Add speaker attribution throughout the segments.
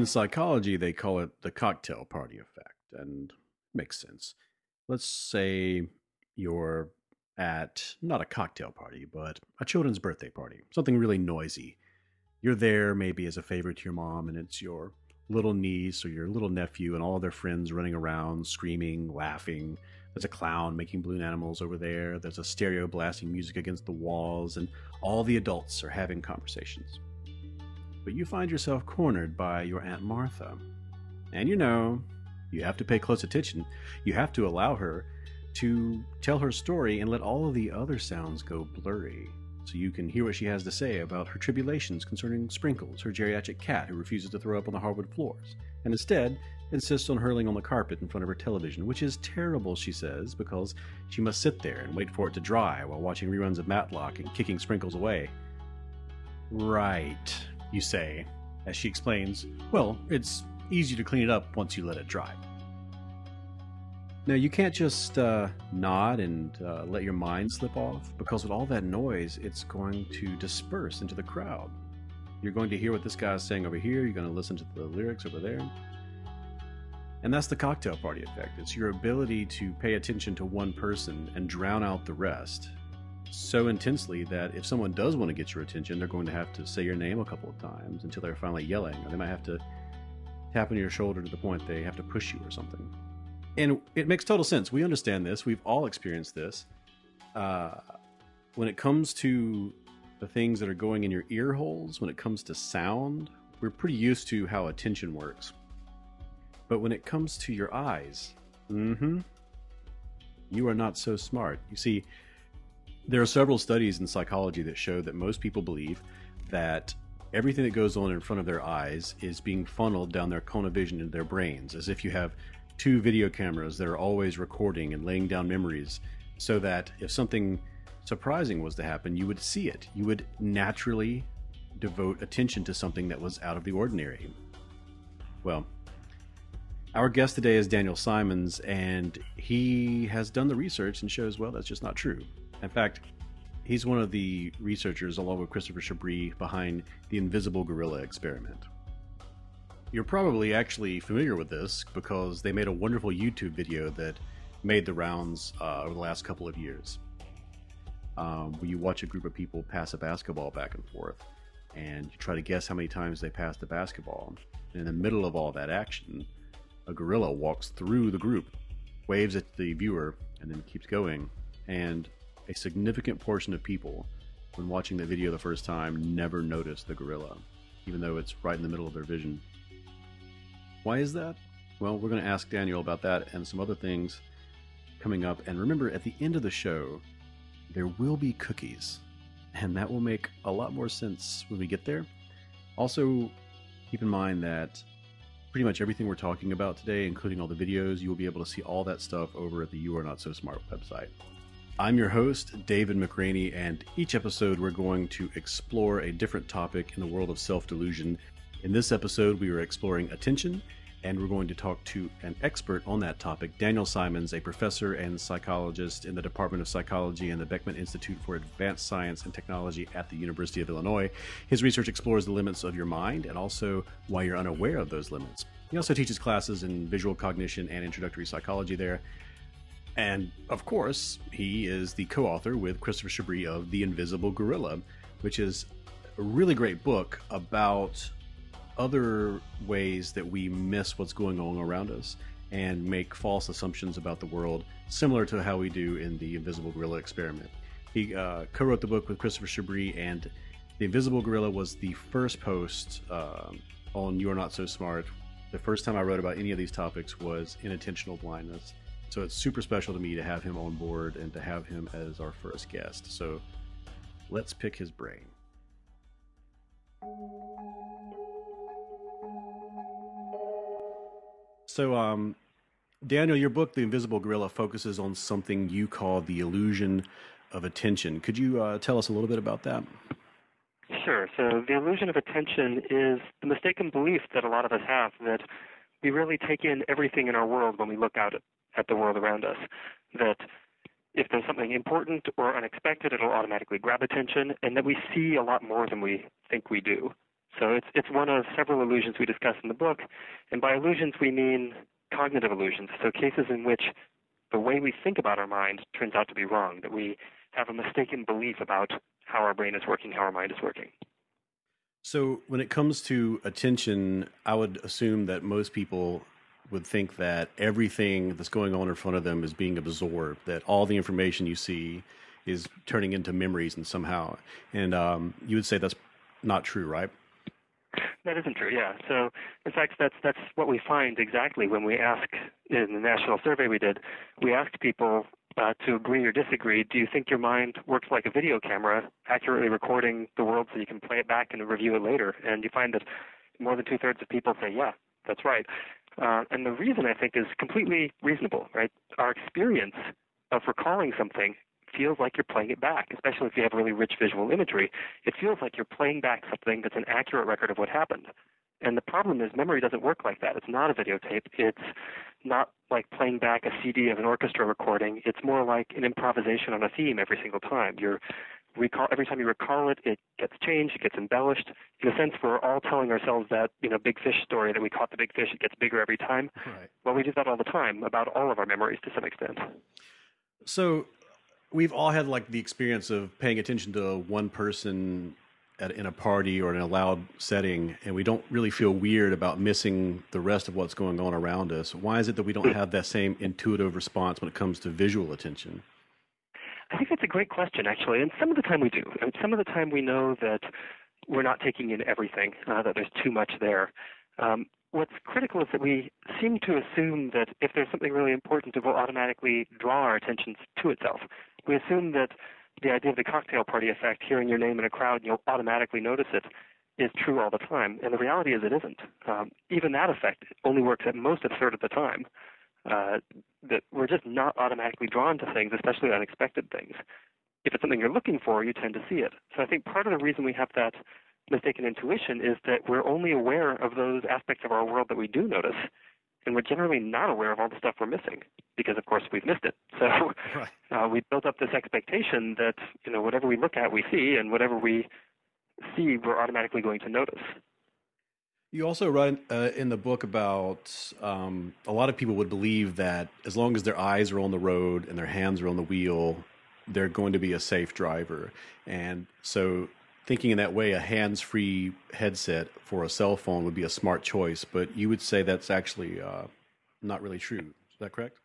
Speaker 1: In psychology, they call it the cocktail party effect, and makes sense. Let's say you're at not a cocktail party, but a children's birthday party, something really noisy. You're there maybe as a favor to your mom, and it's your little niece or your little nephew and all their friends running around, screaming, laughing. There's a clown making balloon animals over there. There's a stereo blasting music against the walls, and all the adults are having conversations. But you find yourself cornered by your Aunt Martha. And you know, you have to pay close attention. You have to allow her to tell her story and let all of the other sounds go blurry so you can hear what she has to say about her tribulations concerning Sprinkles, her geriatric cat who refuses to throw up on the hardwood floors, and instead insists on hurling on the carpet in front of her television, which is terrible, she says, because she must sit there and wait for it to dry while watching reruns of Matlock and kicking Sprinkles away. Right, you say, as she explains, well, it's easy to clean it up once you let it dry. Now, you can't just uh, nod and uh, let your mind slip off, because with all that noise, it's going to disperse into the crowd. You're going to hear what this guy is saying over here, you're going to listen to the lyrics over there. And that's the cocktail party effect. It's your ability to pay attention to one person and drown out the rest so intensely that if someone does want to get your attention, they're going to have to say your name a couple of times until they're finally yelling, or they might have to tap on your shoulder to the point they have to push you or something and it makes total sense. We understand this. We've all experienced this. Uh, when it comes to the things that are going in your ear holes, when it comes to sound, we're pretty used to how attention works. But when it comes to your eyes, mm-hmm, you are not so smart. You see, there are several studies in psychology that show that most people believe that everything that goes on in front of their eyes is being funneled down their cone of vision into their brains, as if you have two video cameras that are always recording and laying down memories so that if something surprising was to happen, you would see it. You would naturally devote attention to something that was out of the ordinary. Well, our guest today is Daniel Simons, and he has done the research and shows, well, that's just not true. In fact, he's one of the researchers, along with Christopher Chabris, behind the invisible gorilla experiment. You're probably actually familiar with this because they made a wonderful YouTube video that made the rounds uh, over the last couple of years. Um, where you watch a group of people pass a basketball back and forth, and you try to guess how many times they pass the basketball. And in the middle of all that action, a gorilla walks through the group, waves at the viewer, and then keeps going. And a significant portion of people, when watching the video the first time, never notice the gorilla, even though it's right in the middle of their vision. Why is that? Well, we're going to ask Daniel about that and some other things coming up. And remember, at the end of the show, there will be cookies, and that will make a lot more sense when we get there. Also, keep in mind that pretty much everything we're talking about today, including all the videos, you will be able to see all that stuff over at the You Are Not So Smart website. I'm your host, David McRaney, and each episode we're going to explore a different topic in the world of self delusion in this episode, we are exploring attention, and we're going to talk to an expert on that topic, Daniel Simons, a professor and psychologist in the Department of Psychology and the Beckman Institute for Advanced Science and Technology at the University of Illinois. His research explores the limits of your mind and also why you're unaware of those limits. He also teaches classes in visual cognition and introductory psychology there. And of course, he is the co author with Christopher Chabris of The Invisible Gorilla, which is a really great book about other ways that we miss what's going on around us and make false assumptions about the world, similar to how we do in the Invisible Gorilla experiment. He uh, co wrote the book with Christopher Chabris, and The Invisible Gorilla was the first post uh, on You Are Not So Smart. The first time I wrote about any of these topics was inattentional blindness. So it's super special to me to have him on board and to have him as our first guest. So let's pick his brain. So, um, Daniel, your book, The Invisible Gorilla, focuses on something you call the illusion of attention. Could you uh, tell us a little bit about that?
Speaker 2: Sure. So, the illusion of attention is the mistaken belief that a lot of us have that we really take in everything in our world when we look out at, the world around us. That if there's something important or unexpected, it'll automatically grab attention, and that we see a lot more than we think we do. So it's it's one of several illusions we discuss in the book, and by illusions we mean cognitive illusions. So cases in which the way we think about our mind turns out to be wrong, that we have a mistaken belief about how our brain is working, how our mind is working.
Speaker 1: So when it comes to attention, I would assume that most people would think that everything that's going on in front of them is being absorbed, that all the information you see is turning into memories and somehow. And um, you would say that's not true, right?
Speaker 2: That isn't true. Yeah. So, in fact, that's that's what we find exactly when we ask in the national survey we did. We asked people uh, to agree or disagree. Do you think your mind works like a video camera, accurately recording the world so you can play it back and review it later? And you find that more than two thirds of people say, yeah, that's right. Uh, and the reason I think is completely reasonable, right? Our experience of recalling something feels like you're playing it back, especially if you have really rich visual imagery. It feels like you're playing back something that's an accurate record of what happened. And the problem is memory doesn't work like that. It's not a videotape. It's not like playing back a CD of an orchestra recording. It's more like an improvisation on a theme every single time. You're recall every time you recall it, it gets changed, it gets embellished. In a sense, we're all telling ourselves that you know big fish story that we caught the big fish, it gets bigger every time.
Speaker 1: Right.
Speaker 2: Well, we do that all the time about all of our memories to some extent.
Speaker 1: So we've all had like the experience of paying attention to one person at, in a party or in a loud setting, and we don't really feel weird about missing the rest of what's going on around us. Why is it that we don't hmm. have that same intuitive response when it comes to visual attention?
Speaker 2: I think that's a great question, actually. And some of the time we do. And some of the time we know that we're not taking in everything, uh, that there's too much there. Um, what's critical is that we seem to assume that if there's something really important, it will automatically draw our attention to itself. We assume that the idea of the cocktail party effect, hearing your name in a crowd and you'll automatically notice it, is true all the time. And the reality is it isn't. Um, even that effect only works at most a third of the time. Uh, that we're just not automatically drawn to things, especially unexpected things. If it's something you're looking for, you tend to see it. So I think part of the reason we have that mistaken intuition is that we're only aware of those aspects of our world that we do notice, and we're generally not aware of all the stuff we're missing because, of course, we've missed it. So
Speaker 1: Right.
Speaker 2: uh, we built up this expectation that you know whatever we look at, we see, and whatever we see, we're automatically going to notice.
Speaker 1: You also write uh, in the book about um, a lot of people would believe that as long as their eyes are on the road and their hands are on the wheel, they're going to be a safe driver. And so, thinking in that way, a hands free headset for a cell phone would be a smart choice. But you would say that's actually uh, not really true. Is that correct?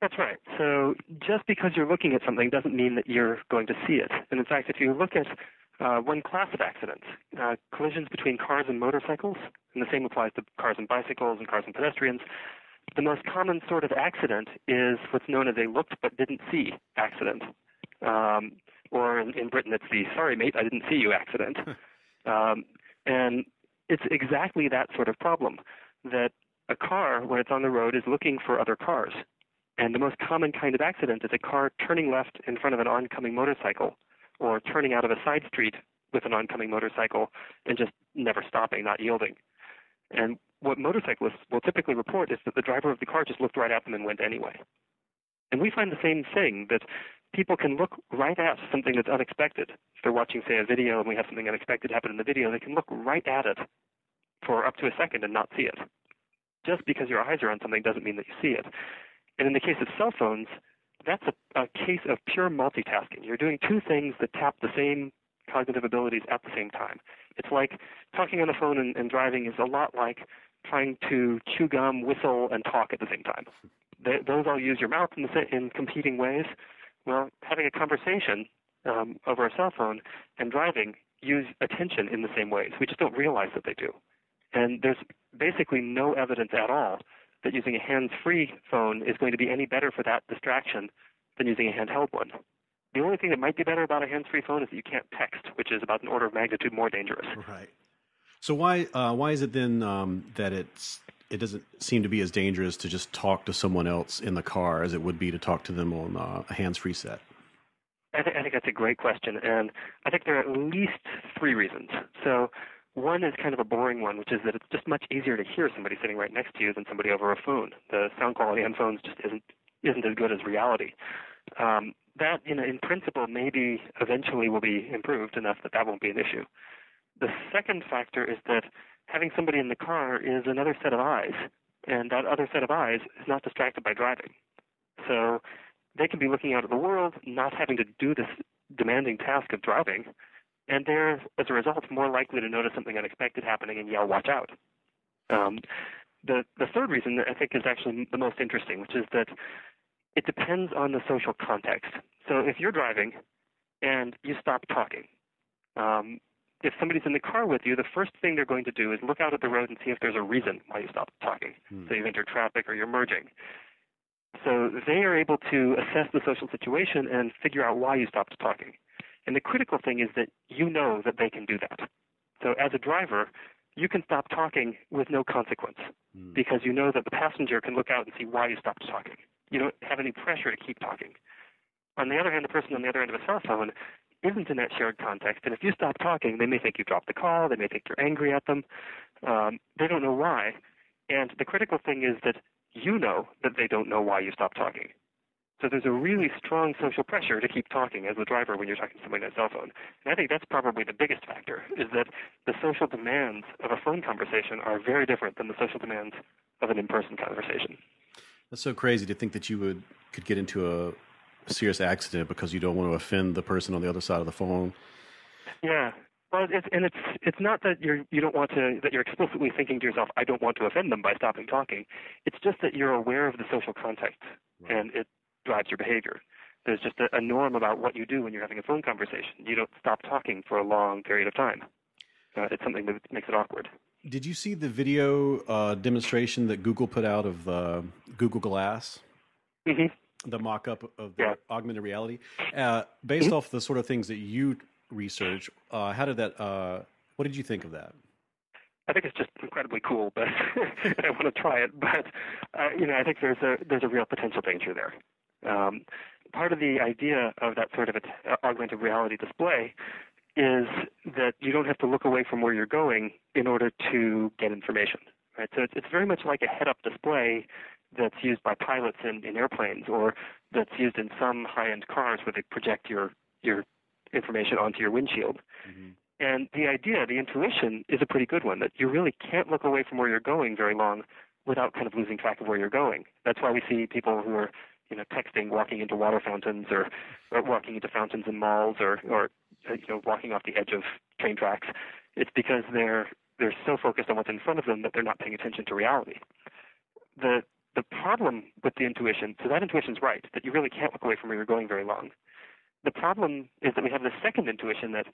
Speaker 2: That's right. So just because you're looking at something doesn't mean that you're going to see it. And in fact, if you look at uh, one class of accidents, uh, collisions between cars and motorcycles, and the same applies to cars and bicycles and cars and pedestrians, the most common sort of accident is what's known as a looked but didn't see accident. Um, or in, in Britain, it's the sorry, mate, I didn't see you accident. um, and it's exactly that sort of problem that a car, when it's on the road, is looking for other cars. And the most common kind of accident is a car turning left in front of an oncoming motorcycle or turning out of a side street with an oncoming motorcycle and just never stopping, not yielding. And what motorcyclists will typically report is that the driver of the car just looked right at them and went anyway. And we find the same thing that people can look right at something that's unexpected. If they're watching, say, a video and we have something unexpected happen in the video, they can look right at it for up to a second and not see it. Just because your eyes are on something doesn't mean that you see it. And in the case of cell phones, that's a, a case of pure multitasking. You're doing two things that tap the same cognitive abilities at the same time. It's like talking on the phone and, and driving is a lot like trying to chew gum, whistle, and talk at the same time. They, those all use your mouth in, the, in competing ways. Well, having a conversation um, over a cell phone and driving use attention in the same ways. We just don't realize that they do. And there's basically no evidence at all that using a hands-free phone is going to be any better for that distraction than using a handheld one. The only thing that might be better about a hands-free phone is that you can't text, which is about an order of magnitude more dangerous.
Speaker 1: Right. So why uh, why is it then um, that it's it doesn't seem to be as dangerous to just talk to someone else in the car as it would be to talk to them on uh, a hands-free set?
Speaker 2: I, th- I think that's a great question, and I think there are at least three reasons. So one is kind of a boring one, which is that it's just much easier to hear somebody sitting right next to you than somebody over a phone. The sound quality on phones just isn't isn't as good as reality. Um, that, know, in principle, maybe eventually will be improved enough that that won't be an issue. The second factor is that having somebody in the car is another set of eyes, and that other set of eyes is not distracted by driving. So they can be looking out at the world, not having to do this demanding task of driving, and they're, as a result, more likely to notice something unexpected happening and yell, watch out. Um, the, the third reason that I think is actually the most interesting, which is that it depends on the social context. So if you're driving and you stop talking, um, if somebody's in the car with you, the first thing they're going to do is look out at the road and see if there's a reason why you stopped talking. Hmm. So you've entered traffic or you're merging. So they are able to assess the social situation and figure out why you stopped talking. And the critical thing is that you know that they can do that. So as a driver, you can stop talking with no consequence mm. because you know that the passenger can look out and see why you stopped talking. You don't have any pressure to keep talking. On the other hand, the person on the other end of a cell phone isn't in that shared context, and if you stop talking, they may think you dropped the call, they may think you're angry at them. Um, they don't know why. And the critical thing is that you know that they don't know why you stopped talking. So there's a really strong social pressure to keep talking as the driver when you're talking to somebody on a cell phone. And I think that's probably the biggest factor, is that the social demands of a phone conversation are very different than the social demands of an in-person conversation.
Speaker 1: That's so crazy to think that you would could get into a serious accident because you don't want to offend the person on the other side of the phone.
Speaker 2: Yeah. Well, it's, and it's it's not that you're you don't want to that you're explicitly thinking to yourself, I don't want to offend them by stopping talking. It's just that you're aware of the social context, right. and it drives your behavior. There's just a, a norm about what you do when you're having a phone conversation. You don't stop talking for a long period of time. Uh, it's something that makes it awkward.
Speaker 1: Did you see the video uh, demonstration that Google put out of uh, Google Glass?
Speaker 2: Mm-hmm.
Speaker 1: The mock up of the yeah. augmented reality. Uh, based mm-hmm. off the sort of things that you research, uh, how did that, uh, what did you think of that?
Speaker 2: I think it's just incredibly cool, but I want to try it. But uh, you know, I think there's a there's a real potential danger there. Um, part of the idea of that sort of augmented reality display is that you don't have to look away from where you're going in order to get information. Right? So it's, it's very much like a head-up display that's used by pilots in, in airplanes, or that's used in some high-end cars where they project your your information onto your windshield. Mm-hmm. And the idea, the intuition, is a pretty good one that you really can't look away from where you're going very long without kind of losing track of where you're going. That's why we see people who are you know, texting, walking into water fountains, or, or walking into fountains in malls, or, or uh, you know, walking off the edge of train tracks. It's because they're they're so focused on what's in front of them that they're not paying attention to reality. The the problem with the intuition, so that intuition's right, that you really can't look away from where you're going very long. The problem is that we have the second intuition that,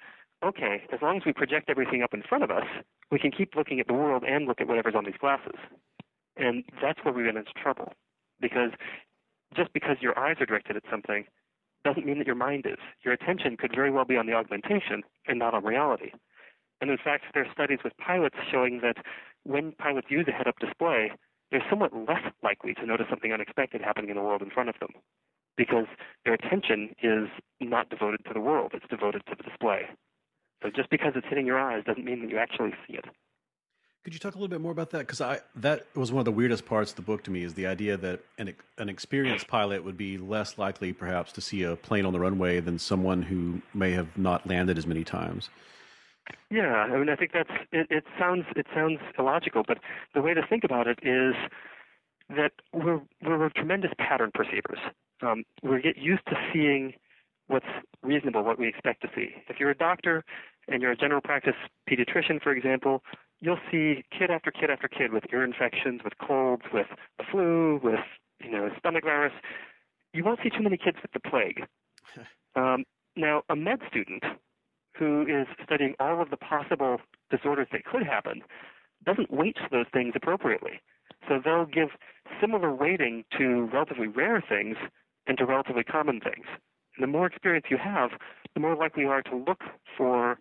Speaker 2: okay, as long as we project everything up in front of us, we can keep looking at the world and look at whatever's on these glasses. And that's where we get into trouble. Because just because your eyes are directed at something doesn't mean that your mind is. Your attention could very well be on the augmentation and not on reality. And in fact, there are studies with pilots showing that when pilots use a head-up display, they're somewhat less likely to notice something unexpected happening in the world in front of them because their attention is not devoted to the world, it's devoted to the display. So just because it's hitting your eyes doesn't mean that you actually see it.
Speaker 1: Could you talk a little bit more about that? Because I that was one of the weirdest parts of the book to me is the idea that an an experienced pilot would be less likely, perhaps, to see a plane on the runway than someone who may have not landed as many times.
Speaker 2: Yeah, I mean, I think that's it. It sounds it sounds illogical, but the way to think about it is that we're we're tremendous pattern perceivers. Um, we get used to seeing what's reasonable, what we expect to see. If you're a doctor and you're a general practice pediatrician, for example, you'll see kid after kid after kid with ear infections, with colds, with the flu, with you know stomach virus. You won't see too many kids with the plague. Um, now, a med student who is studying all of the possible disorders that could happen doesn't weight those things appropriately. So they'll give similar weighting to relatively rare things and to relatively common things. And the more experience you have, the more likely you are to look for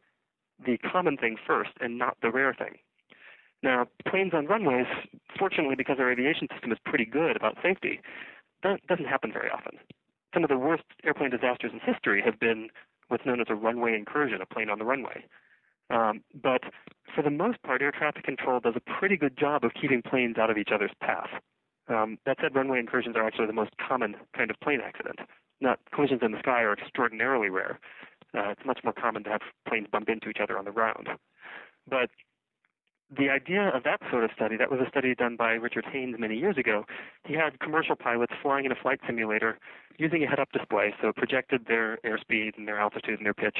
Speaker 2: the common thing first and not the rare thing. Now, planes on runways, fortunately, because our aviation system is pretty good about safety, that doesn't happen very often. Some of the worst airplane disasters in history have been what's known as a runway incursion, a plane on the runway. Um, but for the most part, air traffic control does a pretty good job of keeping planes out of each other's path. Um, that said, runway incursions are actually the most common kind of plane accident. Not collisions in the sky are extraordinarily rare. Uh, it's much more common to have planes bump into each other on the ground. But the idea of that sort of study, that was a study done by Richard Haines many years ago. He had commercial pilots flying in a flight simulator using a head up display, so projected their airspeed and their altitude and their pitch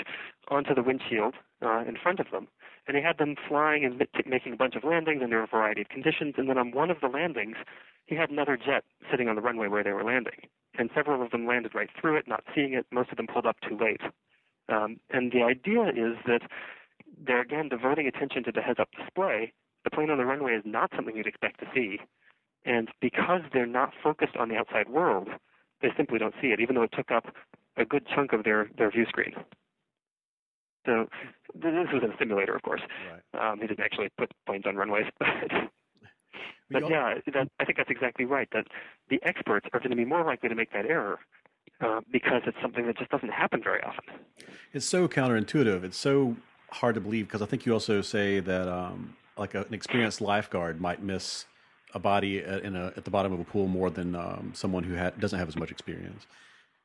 Speaker 2: onto the windshield uh, in front of them. And he had them flying and making a bunch of landings under a variety of conditions. And then on one of the landings, he had another jet sitting on the runway where they were landing. And several of them landed right through it, not seeing it. Most of them pulled up too late. Um, and the idea is that they're again devoting attention to the heads up display. The plane on the runway is not something you'd expect to see. And because they're not focused on the outside world, they simply don't see it, even though it took up a good chunk of their, their view screen. So this was in a simulator, of course. Right. Um, he didn't actually put planes on runways, but, but yeah, that, I think that's exactly right. That the experts are going to be more likely to make that error uh, because it's something that just doesn't happen very often.
Speaker 1: It's so counterintuitive. It's so hard to believe because I think you also say that um, like a, an experienced lifeguard might miss a body at, in a, at the bottom of a pool more than um, someone who ha- doesn't have as much experience.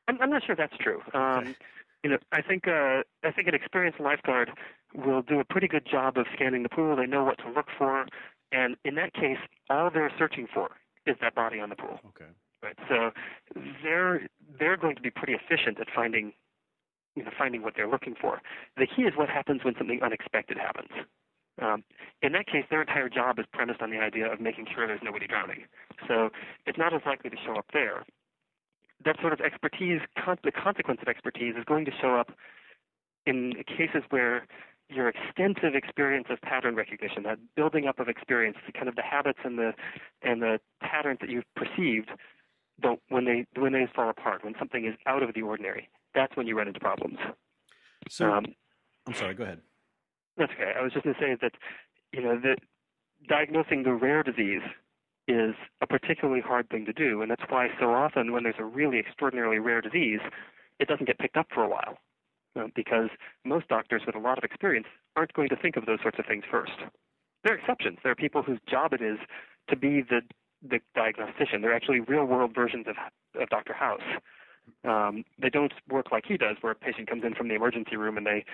Speaker 2: I'm, I'm not sure that's true. Um. You know, I think uh, I think an experienced lifeguard will do a pretty good job of scanning the pool. They know what to look for, and in that case, all they're searching for is that body on the pool.
Speaker 1: Okay.
Speaker 2: Right. So they're they're going to be pretty efficient at finding you know, finding what they're looking for. The key is what happens when something unexpected happens. Um, in that case, their entire job is premised on the idea of making sure there's nobody drowning. So it's not as likely to show up there. That sort of expertise, con- the consequence of expertise, is going to show up in cases where your extensive experience of pattern recognition, that building up of experience, kind of the habits and the and the patterns that you've perceived, don't when they when they fall apart, when something is out of the ordinary, that's when you run into problems.
Speaker 1: So, um, I'm sorry. Go ahead.
Speaker 2: That's okay. I was just going to say that you know that diagnosing the rare disease is a particularly hard thing to do, and that's why so often when there's a really extraordinarily rare disease, it doesn't get picked up for a while, uh, because most doctors with a lot of experience aren't going to think of those sorts of things first. There are exceptions. There are people whose job it is to be the the diagnostician. They're actually real world versions of of Dr. House. Um, they don't work like he does, where a patient comes in from the emergency room and they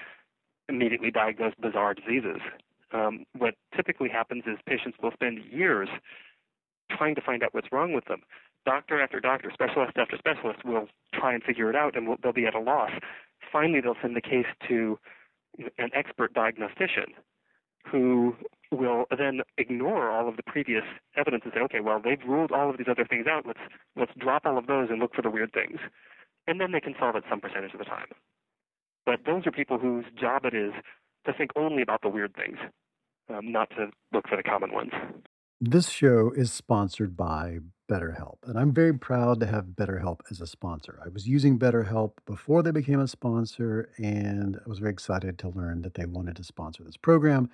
Speaker 2: immediately diagnose bizarre diseases. Um, what typically happens is patients will spend years trying to find out what's wrong with them. Doctor after doctor, specialist after specialist will try and figure it out, and will, they'll be at a loss. Finally, they'll send the case to an expert diagnostician who will then ignore all of the previous evidence and say, okay, well, they've ruled all of these other things out. Let's let's drop all of those and look for the weird things, and then they can solve it some percentage of the time. But those are people whose job it is to think only about the weird things, um, not to look for the common ones.
Speaker 3: This show is sponsored by BetterHelp, and I'm very proud to have BetterHelp as a sponsor. I was using BetterHelp before they became a sponsor, and I was very excited to learn that they wanted to sponsor this program.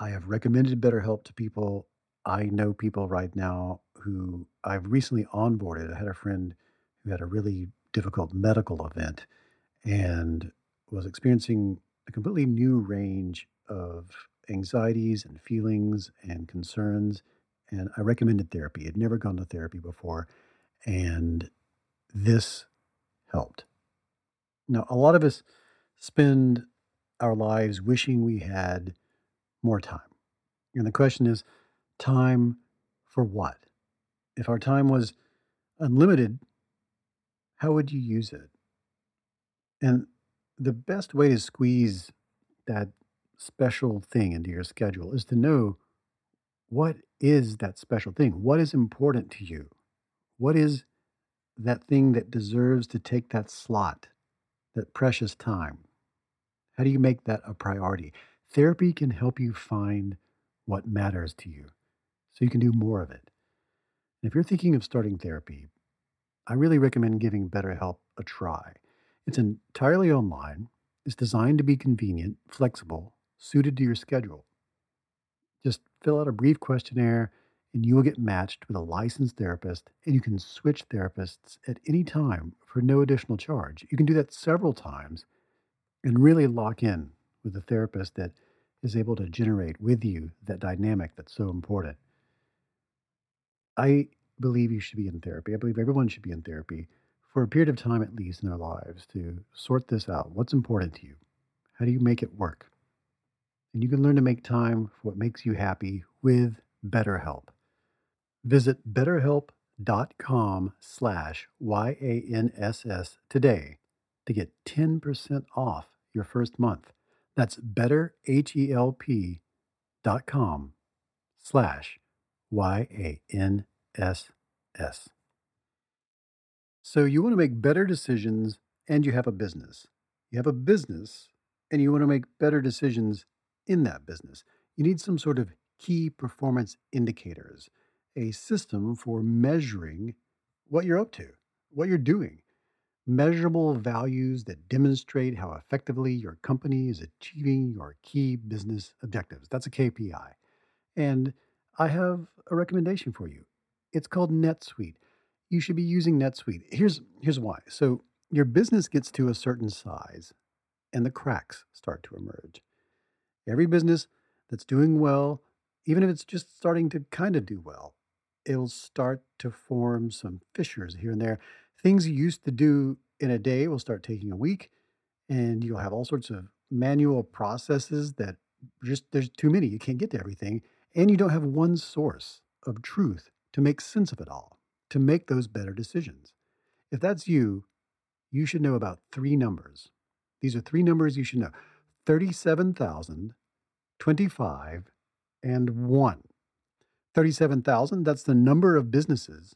Speaker 3: I have recommended BetterHelp to people. I know people right now who I've recently onboarded. I had a friend who had a really difficult medical event and was experiencing a completely new range of anxieties and feelings and concerns. And I recommended therapy. I'd never gone to therapy before. And this helped. Now, a lot of us spend our lives wishing we had more time. And the question is time for what? If our time was unlimited, how would you use it? And the best way to squeeze that special thing into your schedule is to know what is that special thing? What is important to you? What is that thing that deserves to take that slot, that precious time? How do you make that a priority? Therapy can help you find what matters to you so you can do more of it. And if you're thinking of starting therapy, I really recommend giving BetterHelp a try. It's entirely online, it's designed to be convenient, flexible, suited to your schedule. Just fill out a brief questionnaire and you will get matched with a licensed therapist and you can switch therapists at any time for no additional charge. You can do that several times and really lock in with a therapist that is able to generate with you that dynamic that's so important. I believe you should be in therapy. I believe everyone should be in therapy for a period of time at least in their lives to sort this out. What's important to you? How do you make it work? And you can learn to make time for what makes you happy with BetterHelp. Visit betterhelp.com slash Y-A-N-S-S today to get 10% off your first month. That's betterhelp.com slash Y-A-N-S-S. So you want to make better decisions and you have a business. You have a business and you want to make better decisions in that business. You need some sort of key performance indicators, a system for measuring what you're up to, what you're doing, measurable values that demonstrate how effectively your company is achieving your key business objectives. That's a KPI. And I have a recommendation for you. It's called NetSuite. You should be using NetSuite. Here's here's why. So your business gets to a certain size and the cracks start to emerge. Every business that's doing well, even if it's just starting to kind of do well, it'll start to form some fissures here and there. Things you used to do in a day will start taking a week, and you'll have all sorts of manual processes that just there's too many. You can't get to everything and you don't have one source of truth to make sense of it all, to make those better decisions. If that's you, you should know about three numbers. These are three numbers you should know 37,000, 25, and 1. 37,000, that's the number of businesses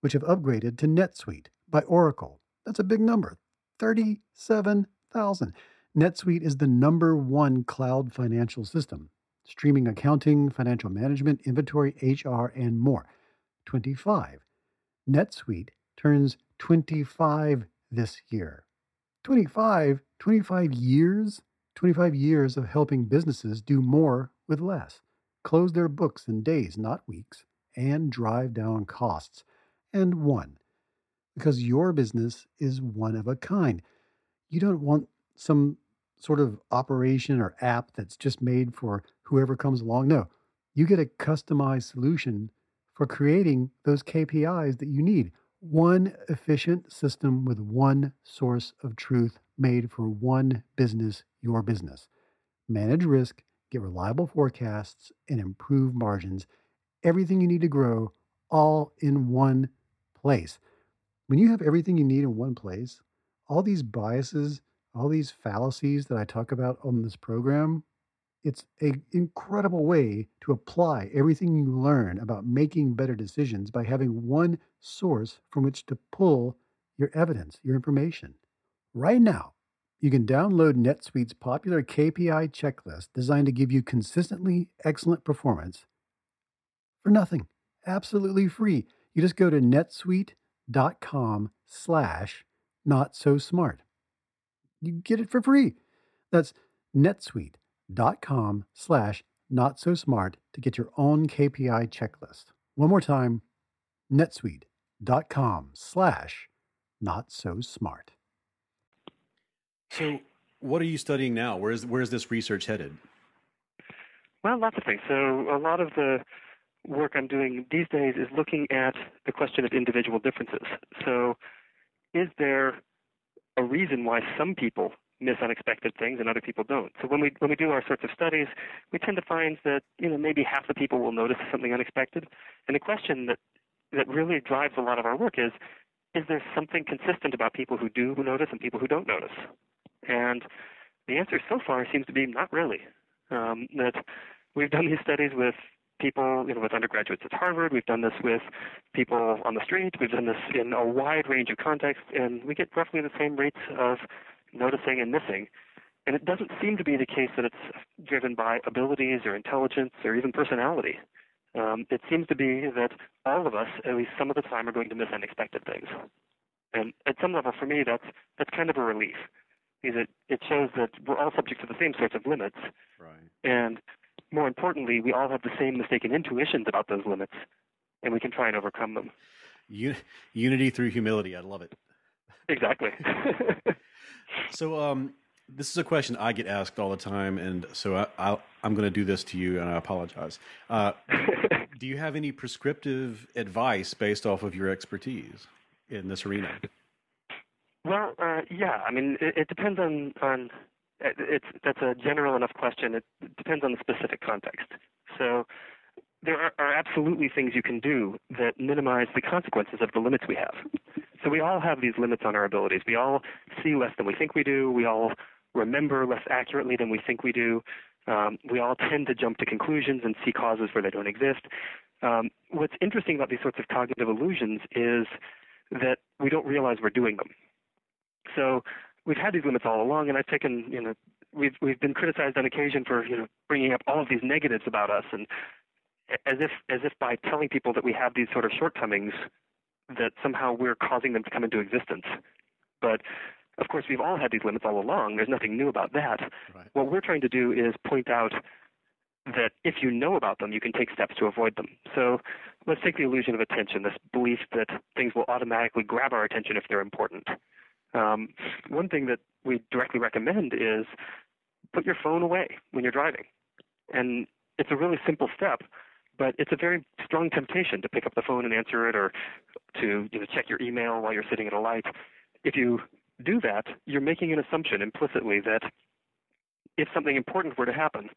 Speaker 3: which have upgraded to NetSuite by Oracle. That's a big number 37,000. NetSuite is the number one cloud financial system streaming accounting, financial management, inventory, HR, and more. 25. NetSuite turns 25 this year. 25, 25 years, 25 years of helping businesses do more with less, close their books in days, not weeks, and drive down costs. And one, because your business is one of a kind. You don't want some sort of operation or app that's just made for whoever comes along. No, you get a customized solution for creating those KPIs that you need. One efficient system with one source of truth made for one business, your business. Manage risk, get reliable forecasts, and improve margins. Everything you need to grow, all in one place. When you have everything you need in one place, all these biases, all these fallacies that I talk about on this program, it's an incredible way to apply everything you learn about making better decisions by having one source from which to pull your evidence, your information. Right now, you can download NetSuite's popular KPI checklist designed to give you consistently excellent performance for nothing, absolutely free. You just go to netsuite.com slash not so smart you get it for free. That's netsuite.com slash not so smart to get your own KPI checklist. One more time, netsuite.com slash not so smart.
Speaker 1: So, what are you studying now? Where's where's this research headed?
Speaker 2: Well, lots of things. So a lot of the work I'm doing these days is looking at the question of individual differences. So is there a reason why some people miss unexpected things and other people don't. So when we when we do our sorts of studies, we tend to find that you know maybe half the people will notice something unexpected. And the question that that really drives a lot of our work is is there something consistent about people who do notice and people who don't notice? And the answer so far seems to be not really. Um, that we've done these studies with people, you know, with undergraduates at Harvard. We've done this with people on the street. We've done this in a wide range of contexts, and we get roughly the same rates of noticing and missing. And it doesn't seem to be the case that it's driven by abilities or intelligence or even personality. Um, it seems to be that all of us, at least some of the time, are going to miss unexpected things. And at some level, for me, that's that's kind of a relief, because it it shows that we're all subject to the same sorts of limits.
Speaker 1: Right.
Speaker 2: And more importantly, we all have the same mistaken intuitions about those limits, and we can try and overcome them.
Speaker 1: Un- unity through humility. I love it.
Speaker 2: Exactly.
Speaker 1: so, um, this is a question I get asked all the time, and so I, am going to do this to you, and I apologize. Uh, do you have any prescriptive advice based off of your expertise in this arena?
Speaker 2: Well, uh, yeah. I mean, it, it depends on on it's that's a general enough question. It depends on the specific context. So there are, are, absolutely things you can do that minimize the consequences of the limits we have. So we all have these limits on our abilities. We all see less than we think we do. We all remember less accurately than we think we do. Um, we all tend to jump to conclusions and see causes where they don't exist. Um, what's interesting about these sorts of cognitive illusions is that we don't realize we're doing them. So we've had these limits all along, and I've taken, you know, we've we've been criticized on occasion for you know bringing up all of these negatives about us, and as if as if by telling people that we have these sort of shortcomings, that somehow we're causing them to come into existence. But of course, we've all had these limits all along. There's nothing new about that. Right. What we're trying to do is point out that if you know about them, you can take steps to avoid them. So let's take the illusion of attention, this belief that things will automatically grab our attention if they're important. Um, one thing that we directly recommend is put your phone away when you're driving. And it's a really simple step, but it's a very strong temptation to pick up the phone and answer it or to you know, check your email while you're sitting at a light. If you do that, you're making an assumption implicitly that if something important were to happen,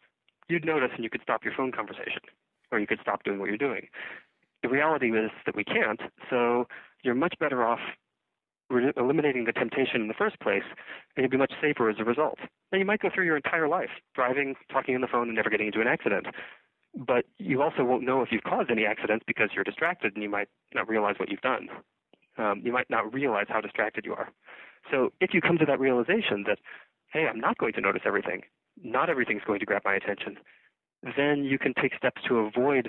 Speaker 2: you'd notice and you could stop your phone conversation or you could stop doing what you're doing. The reality is that we can't, so you're much better off eliminating the temptation in the first place, and you'll be much safer as a result. Now, you might go through your entire life driving, talking on the phone, and never getting into an accident. But you also won't know if you've caused any accidents because you're distracted and you might not realize what you've done. Um, you might not realize how distracted you are. So if you come to that realization that, hey, I'm not going to notice everything, not everything's going to grab my attention, then you can take steps to avoid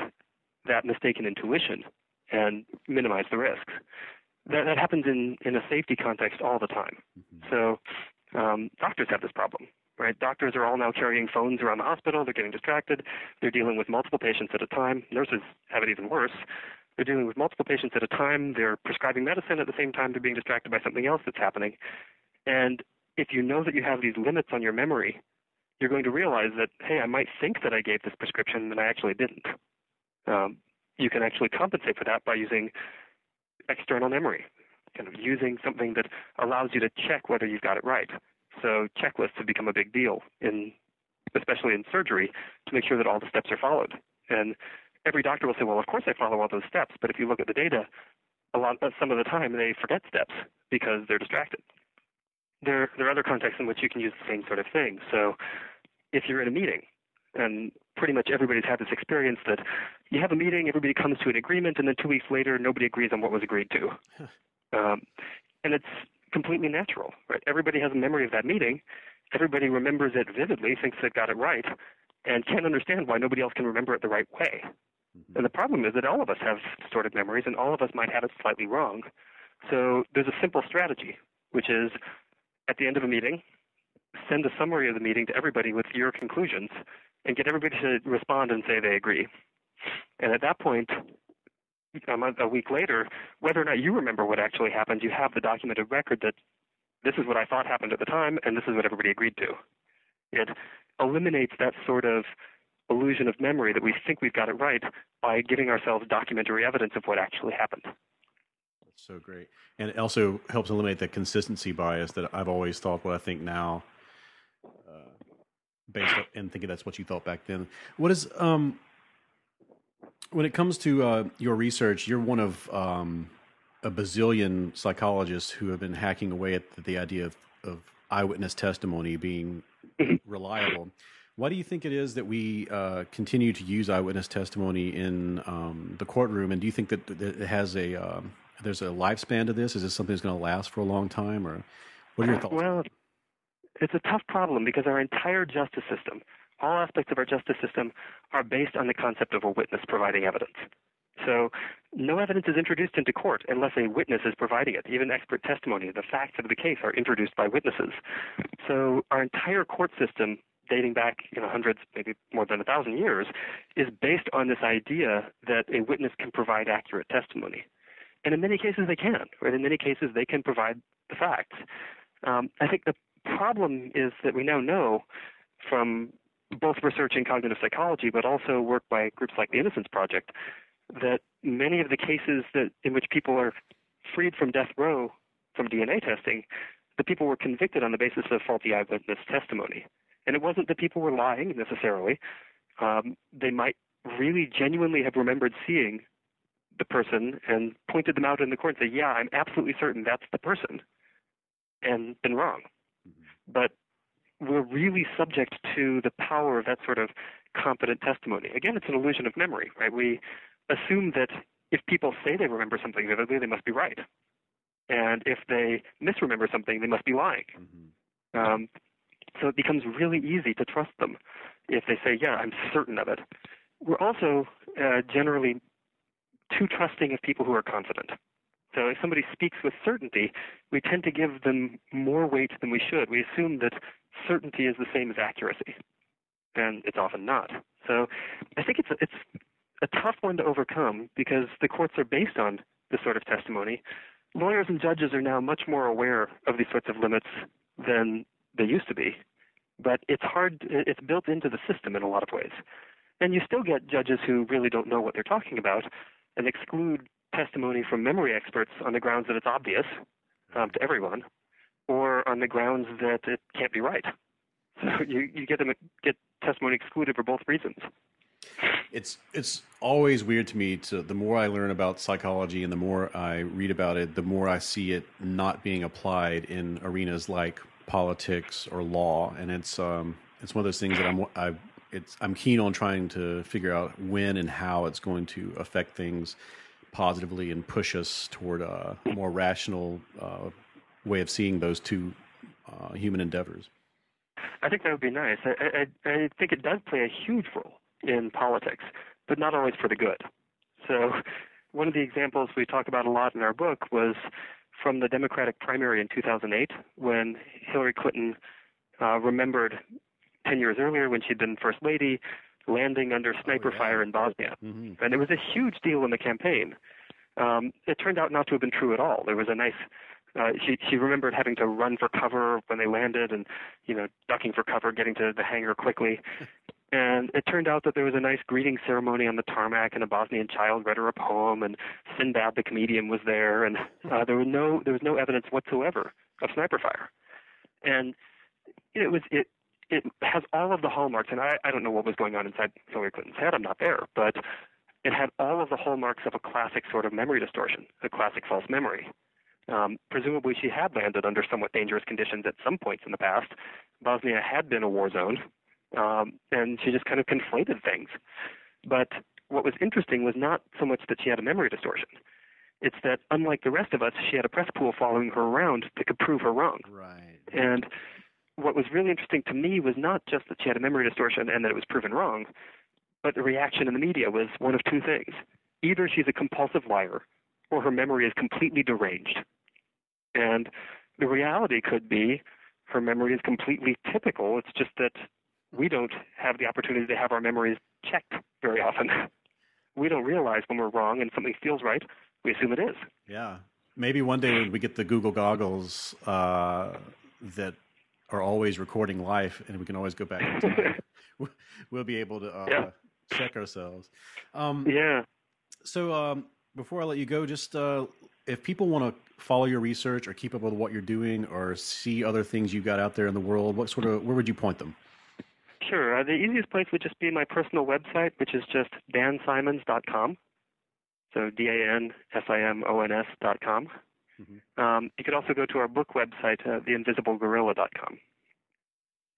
Speaker 2: that mistaken intuition and minimize the risks. That, that happens in, in a safety context all the time. Mm-hmm. So um, doctors have this problem, right? Doctors are all now carrying phones around the hospital. They're getting distracted. They're dealing with multiple patients at a time. Nurses have it even worse. They're dealing with multiple patients at a time. They're prescribing medicine at the same time they're being distracted by something else that's happening. And if you know that you have these limits on your memory, you're going to realize that, hey, I might think that I gave this prescription and I actually didn't. Um, you can actually compensate for that by using external memory, kind of using something that allows you to check whether you've got it right. So checklists have become a big deal in, especially in surgery, to make sure that all the steps are followed. And every doctor will say, well, of course I follow all those steps, but if you look at the data, a lot, uh, some of the time they forget steps because they're distracted. There, there are other contexts in which you can use the same sort of thing. So if you're in a meeting, and pretty much everybody's had this experience that you have a meeting, everybody comes to an agreement, and then two weeks later, nobody agrees on what was agreed to. Um, and it's completely natural, right? Everybody has a memory of that meeting. Everybody remembers it vividly, thinks they've got it right, and can't understand why nobody else can remember it the right way. Mm-hmm. And the problem is that all of us have distorted memories, and all of us might have it slightly wrong. So there's a simple strategy, which is at the end of a meeting, send a summary of the meeting to everybody with your conclusions, and get everybody to respond and say they agree. And at that point, a, month, a week later, whether or not you remember what actually happened, you have the documented record that this is what I thought happened at the time, and this is what everybody agreed to. It eliminates that sort of illusion of memory that we think we've got it right by giving ourselves documentary evidence of what actually happened.
Speaker 1: That's so great. And it also helps eliminate the consistency bias that I've always thought what I think now, uh, based on, and thinking that's what you thought back then. What is, um, when it comes to uh, your research, you're one of um, a bazillion psychologists who have been hacking away at the, the idea of, of eyewitness testimony being reliable. Why do you think it is that we uh, continue to use eyewitness testimony in um, the courtroom? And do you think that, that it has a um, there's a lifespan to this? Is this something that's going to last for a long time, or what are your thoughts?
Speaker 2: Well, it's a tough problem because our entire justice system, all aspects of our justice system, are based on the concept of a witness providing evidence. So no evidence is introduced into court unless a witness is providing it. Even expert testimony, the facts of the case are introduced by witnesses. So our entire court system, dating back you know hundreds, maybe more than a thousand years, is based on this idea that a witness can provide accurate testimony. And in many cases they can, right? In many cases they can provide the facts. Um, I think the problem is that we now know from both research in cognitive psychology, but also work by groups like the Innocence Project, that many of the cases that in which people are freed from death row from DNA testing, the people were convicted on the basis of faulty eyewitness testimony. And it wasn't that people were lying necessarily. Um, they might really genuinely have remembered seeing the person and pointed them out in the court and say, "Yeah, I'm absolutely certain that's the person," and been wrong. But we're really subject to the power of that sort of competent testimony. Again, it's an illusion of memory, right? We assume that if people say they remember something vividly, they must be right. And if they misremember something, they must be lying. Mm-hmm. Um, so it becomes really easy to trust them if they say, yeah, I'm certain of it. We're also uh, generally too trusting of people who are confident. So if somebody speaks with certainty, we tend to give them more weight than we should. We assume that certainty is the same as accuracy, and it's often not. So I think it's a, it's a tough one to overcome because the courts are based on this sort of testimony. Lawyers and judges are now much more aware of these sorts of limits than they used to be, but it's hard. It's built into the system in a lot of ways, and you still get judges who really don't know what they're talking about and exclude testimony from memory experts on the grounds that it's obvious um, to everyone, or on the grounds that it can't be right. So you, you get them get testimony excluded for both reasons.
Speaker 1: It's it's always weird to me to the more I learn about psychology and the more I read about it, the more I see it not being applied in arenas like politics or law, and it's um it's one of those things that I'm I it's I'm keen on trying to figure out when and how it's going to affect things positively and push us toward a more rational uh, way of seeing those two uh, human endeavors.
Speaker 2: I think that would be nice. I, I, I think it does play a huge role in politics, but not always for the good. So, one of the examples we talk about a lot in our book was from the Democratic primary in 2008 when Hillary Clinton uh, remembered 10 years earlier when she'd been First Lady landing under sniper oh, yeah. fire in Bosnia. Mm-hmm. And it was a huge deal in the campaign. Um, it turned out not to have been true at all. There was a nice uh, she she remembered having to run for cover when they landed and you know ducking for cover getting to the hangar quickly and it turned out that there was a nice greeting ceremony on the tarmac and a bosnian child read her a poem and sinbad the comedian was there and uh, there was no there was no evidence whatsoever of sniper fire and it was it it has all of the hallmarks, and I, I don't know what was going on inside Hillary Clinton's head. I'm not there, but it had all of the hallmarks of a classic sort of memory distortion, a classic false memory. Um, presumably, she had landed under somewhat dangerous conditions at some points in the past. Bosnia had been a war zone, um, and she just kind of conflated things. But what was interesting was not so much that she had a memory distortion. It's that, unlike the rest of us, she had a press pool following her around that could prove her wrong.
Speaker 1: Right.
Speaker 2: And what was really interesting to me was not just that she had a memory distortion and that it was proven wrong, but the reaction in the media was one of two things. Either she's a compulsive liar or her memory is completely deranged. And the reality could be her memory is completely typical. It's just that we don't have the opportunity to have our memories checked very often. we don't realize when we're wrong and something feels right, we assume it is.
Speaker 1: Yeah. Maybe one day we get the Google goggles uh, that are always recording life, and we can always go back in time. we'll be able to uh,
Speaker 2: Yeah.
Speaker 1: check ourselves. Um,
Speaker 2: Yeah.
Speaker 1: So um, before I let you go, just uh, if people want to follow your research or keep up with what you're doing or see other things you got out there in the world, what sort of where would you point them?
Speaker 2: Sure. Uh, the easiest place would just be my personal website, which is just dansimons.com. So D A N S I M O N S dot com.
Speaker 1: Mhm.
Speaker 2: Um, you could also go to our book website, uh, theinvisiblegorilla.com.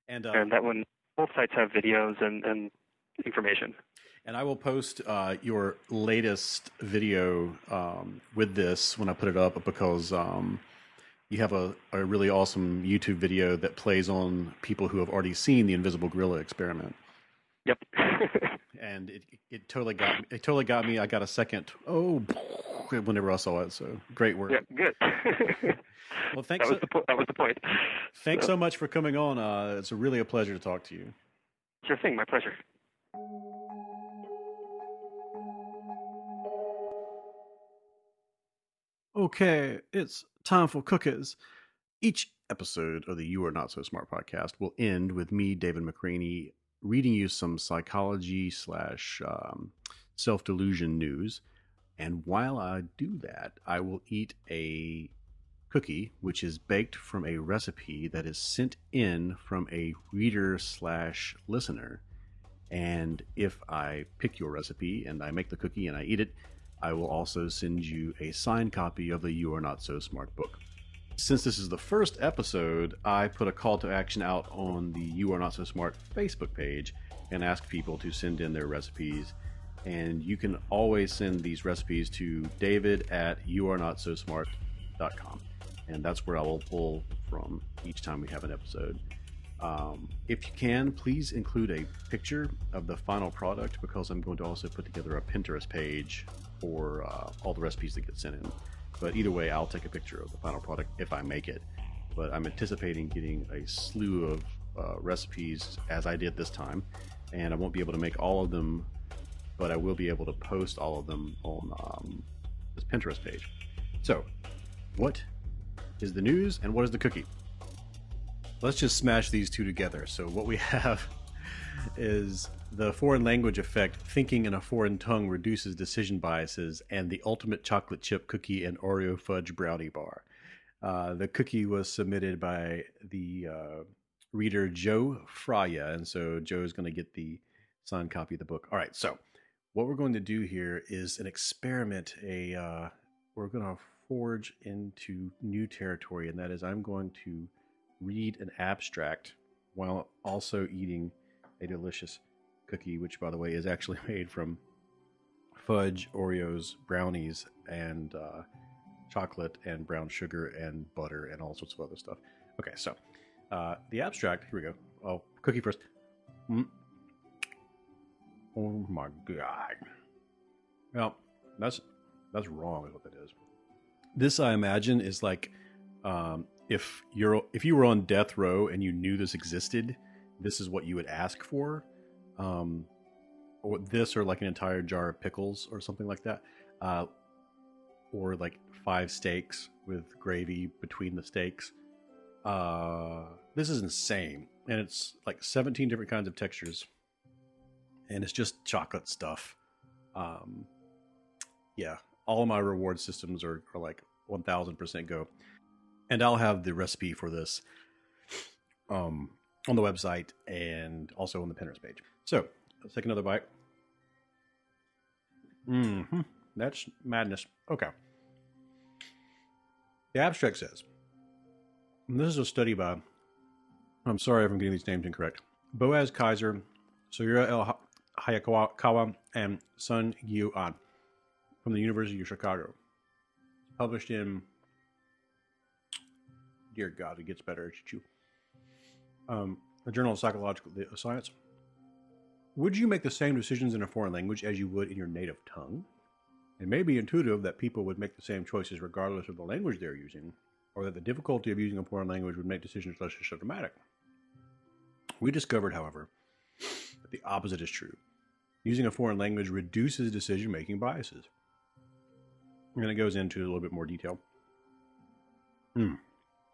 Speaker 1: And uh,
Speaker 2: and that one, both sites have videos and, and information.
Speaker 1: And I will post uh, your latest video um, with this when I put it up because um, you have a, a really awesome YouTube video that plays on people who have already seen the Invisible Gorilla experiment.
Speaker 2: Yep.
Speaker 1: And it, it totally got me. It totally got me. I got a second. Oh, whenever I saw it. So great work.
Speaker 2: yeah, good.
Speaker 1: Well, thanks.
Speaker 2: that was the po- that was the point.
Speaker 1: Thanks
Speaker 2: So-
Speaker 1: so much for coming on. Uh, it's really a pleasure to talk to you.
Speaker 2: Sure thing. My pleasure.
Speaker 1: Okay, it's time for cookies. Each episode of the You Are Not So Smart podcast will end with me, David McRaney, reading you some psychology slash um, self delusion news. And while I do that, I will eat a cookie, which is baked from a recipe that is sent in from a reader slash listener. And if I pick your recipe and I make the cookie and I eat it, I will also send you a signed copy of the You Are Not So Smart book. Since this is the first episode, I put a call to action out on the You Are Not So Smart Facebook page and ask people to send in their recipes. And you can always send these recipes to david at youarenotsosmart.com. And that's where I will pull from each time we have an episode. Um, if you can, please include a picture of the final product because I'm going to also put together a Pinterest page for uh, all the recipes that get sent in. But either way, I'll take a picture of the final product if I make it. But I'm anticipating getting a slew of uh, recipes as I did this time, and I won't be able to make all of them, but I will be able to post all of them on um, this Pinterest page. So, what is the news and what is the cookie? Let's just smash these two together. So, what we have is the foreign language effect thinking in a foreign tongue reduces decision biases and the ultimate chocolate chip cookie and oreo fudge brownie bar uh, the cookie was submitted by the uh, reader joe fraya and so joe is going to get the signed copy of the book all right so what we're going to do here is an experiment a uh, we're going to forge into new territory and that is i'm going to read an abstract while also eating a delicious cookie, which, by the way, is actually made from fudge, Oreos, brownies, and uh, chocolate, and brown sugar, and butter, and all sorts of other stuff. Okay, so uh, the abstract. Here we go. Oh, cookie first. Mm. Oh my god. Well, that's that's wrong. Is what that is. This, I imagine, is like um, if you're if you were on death row and you knew this existed, this is what you would ask for. Um, or this, or like an entire jar of pickles, or something like that, uh, or like five steaks with gravy between the steaks. Uh, this is insane, and it's like 17 different kinds of textures, and it's just chocolate stuff. Um, yeah, all of my reward systems are, are like 1000% go and I'll have the recipe for this um, on the website and also on the Pinterest page. So let's take another bite. hmm That's madness. Okay. The abstract says, this is a study by, I'm sorry if I'm getting these names incorrect, Boaz Keysar, Soyura El Hayakawa, and Sun Gyu An from the University of Chicago. Published in dear God, it gets better chew. Um, the Journal of Psychological Science. Would you make the same decisions in a foreign language as you would in your native tongue? It may be intuitive that people would make the same choices regardless of the language they're using, or that the difficulty of using a foreign language would make decisions less systematic. We discovered, however, that the opposite is true. Using a foreign language reduces decision making biases. And it goes into a little bit more detail. Hmm.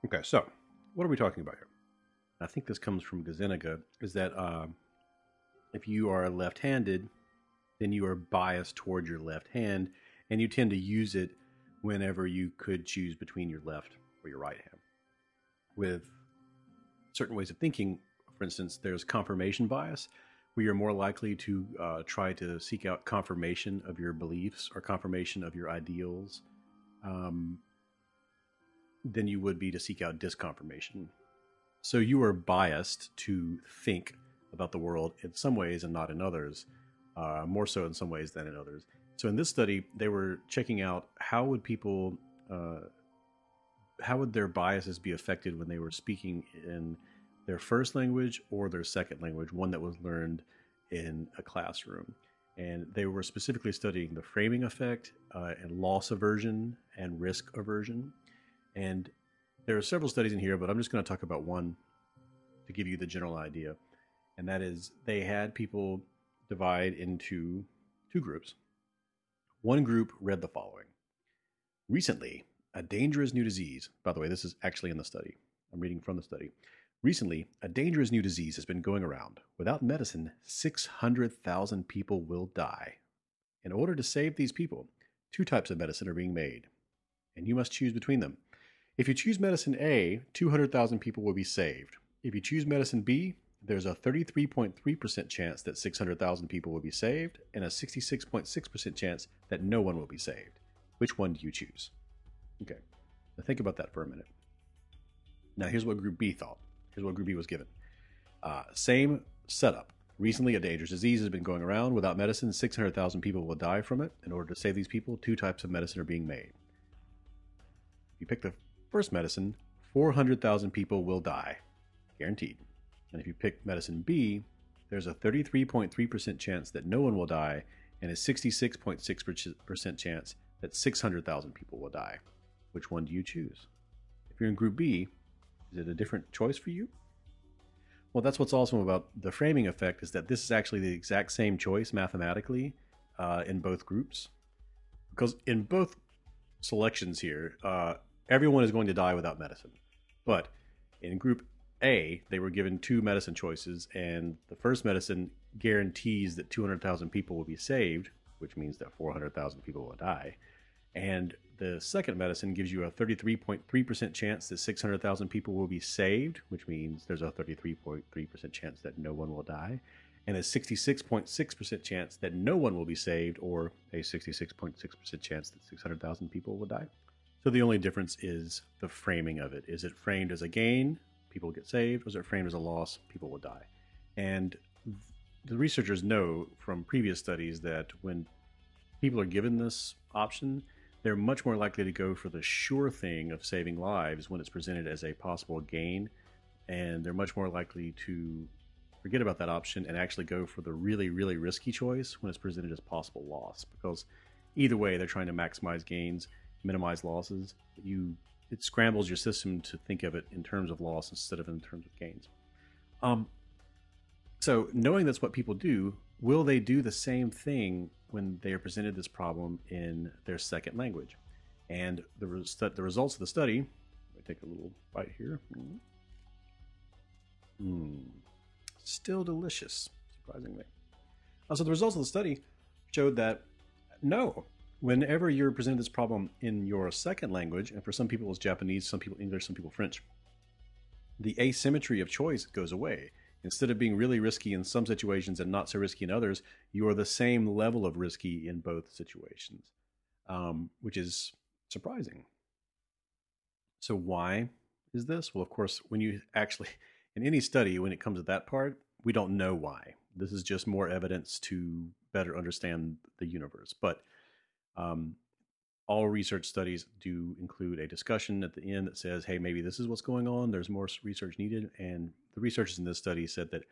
Speaker 1: Okay, so what are we talking about here? I think this comes from Gazzaniga, is that uh, if you are left handed, then you are biased toward your left hand and you tend to use it whenever you could choose between your left or your right hand. With certain ways of thinking, for instance, there's confirmation bias, where you're more likely to uh, try to seek out confirmation of your beliefs or confirmation of your ideals um, than you would be to seek out disconfirmation. So you are biased to think about the world in some ways and not in others, uh, more so in some ways than in others. So in this study, they were checking out how would people, uh, how would their biases be affected when they were speaking in their first language or their second language, one that was learned in a classroom. And they were specifically studying the framing effect uh, and loss aversion and risk aversion. And there are several studies in here, but I'm just going to talk about one to give you the general idea. And that is they had people divide into two groups. One group read the following Recently, a dangerous new disease, by the way, this is actually in the study. I'm reading from the study. Recently, a dangerous new disease has been going around. Without medicine, 600,000 people will die. In order to save these people, two types of medicine are being made, and you must choose between them. If you choose medicine A, 200,000 people will be saved. If you choose medicine B, there's a 33.3% chance that 600,000 people will be saved and a 66.6% chance that no one will be saved. Which one do you choose? Okay, now think about that for a minute. Now, here's what Group B thought. Here's what Group B was given. Uh, same setup. Recently, a dangerous disease has been going around. Without medicine, 600,000 people will die from it. In order to save these people, two types of medicine are being made. If you pick the first medicine, 400,000 people will die. Guaranteed. And if you pick medicine B, there's a 33.3% chance that no one will die and a 66.6% chance that 600,000 people will die. Which one do you choose? If you're in group B, is it a different choice for you? Well, that's what's awesome about the framing effect is that this is actually the exact same choice mathematically uh, in both groups. Because in both selections here, uh, everyone is going to die without medicine. But in group A, they were given two medicine choices, and the first medicine guarantees that 200,000 people will be saved, which means that 400,000 people will die. And the second medicine gives you a 33.3% chance that 600,000 people will be saved, which means there's a 33.3% chance that no one will die, and a 66.6% chance that no one will be saved, or a 66.6% chance that 600,000 people will die. So the only difference is the framing of it. Is it framed as a gain, people get saved, or is it framed as a loss, people will die? And the researchers know from previous studies that when people are given this option, they're much more likely to go for the sure thing of saving lives when it's presented as a possible gain. And they're much more likely to forget about that option and actually go for the really, really risky choice when it's presented as possible loss. Because either way, they're trying to maximize gains, minimize losses. You it scrambles your system to think of it in terms of loss instead of in terms of gains. Um, so knowing that's what people do, will they do the same thing when they are presented this problem in their second language. And the, res- the results of the study, I take a little bite here. Mm. Still delicious, surprisingly. Uh, so the results of the study showed that no, whenever you're presented this problem in your second language, and for some people it's Japanese, some people English, some people French, the asymmetry of choice goes away. Instead of being really risky in some situations and not so risky in others, you are the same level of risky in both situations, um, which is surprising. So, why is this? Well, of course, when you actually, in any study, when it comes to that part, we don't know why. This is just more evidence to better understand the universe. But um, all research studies do include a discussion at the end that says, hey, maybe this is what's going on. There's more research needed. And the researchers in this study said that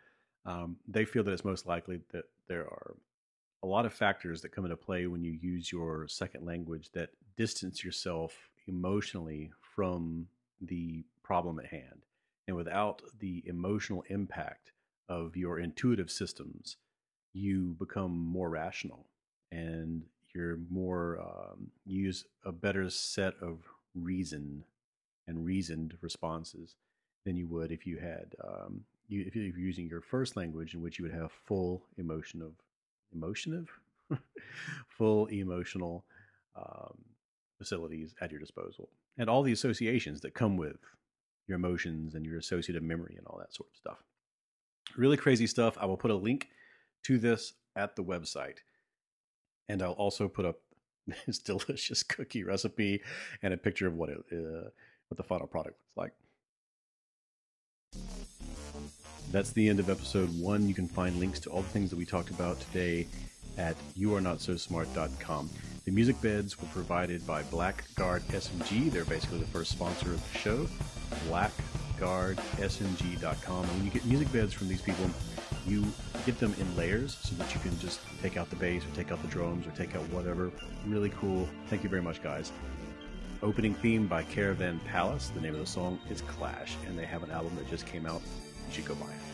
Speaker 1: um, they feel that it's most likely that there are a lot of factors that come into play when you use your second language that distance yourself emotionally from the problem at hand. And without the emotional impact of your intuitive systems, you become more rational and you're more um, use a better set of reason and reasoned responses than you would if you had um, you, if you're using your first language, in which you would have full emotion of emotion of full emotional um, facilities at your disposal, and all the associations that come with your emotions and your associative memory and all that sort of stuff. Really crazy stuff. I will put a link to this at the website, and I'll also put up this delicious cookie recipe and a picture of what it uh, what the final product looks like. That's the end of episode one. You can find links to all the things that we talked about today at youarenotsosmart.com. The music beds were provided by Blackguard SMG. They're basically the first sponsor of the show. BlackguardSMG.com. And when you get music beds from these people, you get them in layers so that you can just take out the bass or take out the drums or take out whatever. Really cool. Thank you very much, guys. Opening theme by Caravan Palace. The name of the song is Clash, and they have an album that just came out. You should go buy it.